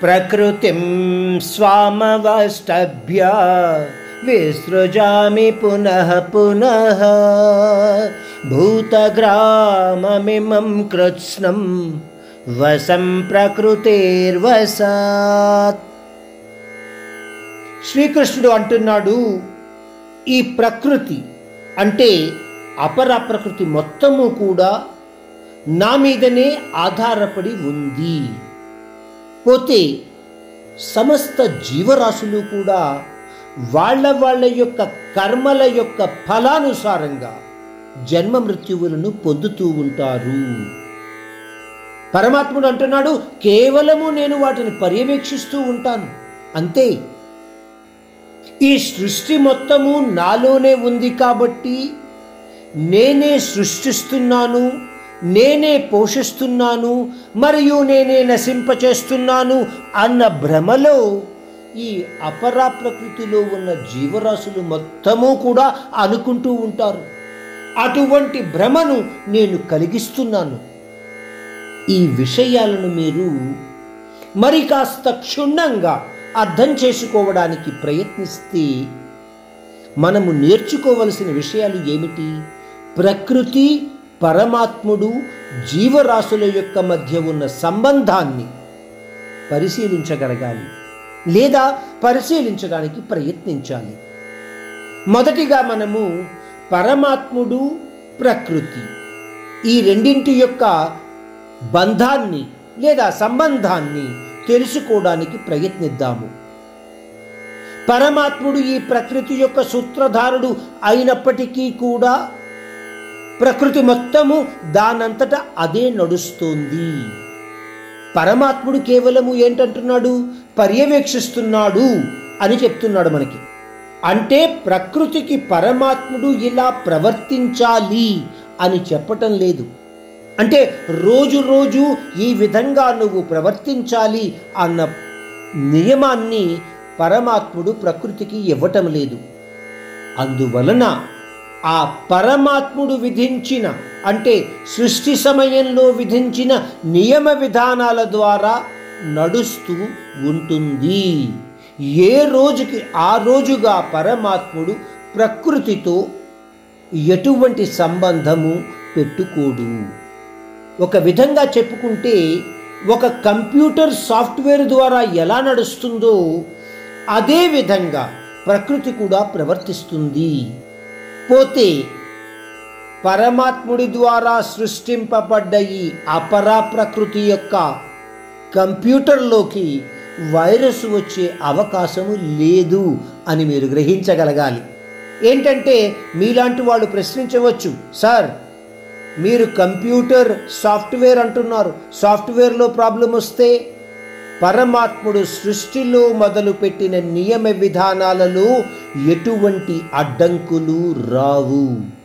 ప్రకృతిం స్వామవస్తభ్య విసృజామి పునః పునః భూతగ్రామమిమం కృత్స్నం వసం ప్రకృతిర్వసాత్ శ్రీకృష్ణుడు అంటున్నాడు ఈ ప్రకృతి అంటే అపర ప్రకృతి మొత్తము కూడా నా మీదనే ఆధారపడి ఉంది. పోతే సమస్త జీవరాశులు కూడా వాళ్ళ వాళ్ళ యొక్క కర్మల యొక్క ఫలానుసారంగా జన్మ మృత్యువులను పొందుతూ ఉంటారు. పరమాత్ముడు అంటున్నాడు కేవలము నేను వాటిని పర్యవేక్షిస్తూ ఉంటాను. అంతే. ఈ సృష్టి మొత్తము నాలోనే ఉంది కాబట్టి నేనే సృష్టిస్తున్నాను నేనే పోషిస్తున్నాను మరియు నేనే నశింపచేస్తున్నాను అన్న భ్రమలో ఈ అపరా ప్రకృతిలో ఉన్న జీవరాశులు మొత్తము కూడా అనుకుంటూ ఉంటారు. అటువంటి భ్రమను నేను కలిగిస్తున్నాను. ఈ విషయాలను మీరు మరి కాస్త క్షుణ్ణంగా అర్థం చేసుకోవడానికి ప్రయత్నిస్తే మనము నేర్చుకోవలసిన విషయాలు ఏమిటి? ప్రకృతి పరమాత్ముడు జీవరాశుల యొక్క మధ్య ఉన్న సంబంధాన్ని పరిశీలించగలగాలి లేదా పరిశీలించడానికి ప్రయత్నించాలి. మొదటిగా మనము పరమాత్ముడు ప్రకృతి ఈ రెండింటి యొక్క బంధాన్ని లేదా సంబంధాన్ని తెలుసుకోవడానికి ప్రయత్నిద్దాము. పరమాత్ముడు ఈ ప్రకృతి యొక్క సూత్రధారుడు అయినప్పటికీ కూడా ప్రకృతి మొత్తము దానంతట అదే నడుస్తుంది. పరమాత్ముడు కేవలము ఏంటంటున్నాడు? పర్యవేక్షిస్తున్నాడు అని చెప్తున్నాడు మనకి. అంటే ప్రకృతికి పరమాత్ముడు ఇలా ప్రవర్తించాలి అని చెప్పటం లేదు. అంటే రోజు రోజు ఈ విధంగా నువ్వు ప్రవర్తించాలి అన్న నియమాన్ని పరమాత్ముడు ప్రకృతికి ఇవ్వటం లేదు. అందువలన ఆ పరమాత్ముడు విధించిన అంటే సృష్టి సమయంలో విధించిన నియమ విధానాల ద్వారా నడుస్తూ ఉంటుంది. ఏ రోజుకి ఆ రోజుగా పరమాత్ముడు ప్రకృతితో ఎటువంటి సంబంధము పెట్టుకోడు. ఒక విధంగా చెప్పుకుంటే ఒక కంప్యూటర్ సాఫ్ట్వేర్ ద్వారా ఎలా నడుస్తుందో అదే విధంగా ప్రకృతి కూడా ప్రవర్తిస్తుంది. పోతే పరమాత్ముడి ద్వారా సృష్టింపబడ్డ ఈ అపరా ప్రకృతి యొక్క కంప్యూటర్లోకి వైరస్ వచ్చే అవకాశము లేదు అని మీరు గ్రహించగలగాలి. ఏంటంటే మీలాంటి వాళ్ళు ప్రశ్నించవచ్చు సార్ మీరు కంప్యూటర్ సాఫ్ట్వేర్ అంటున్నారు సాఫ్ట్వేర్లో ప్రాబ్లం వస్తే పరమాత్ముడు సృష్టిలో మొదలుపెట్టిన నియమ విధానాలలో ఎటువంటి అడ్డంకులు రావు.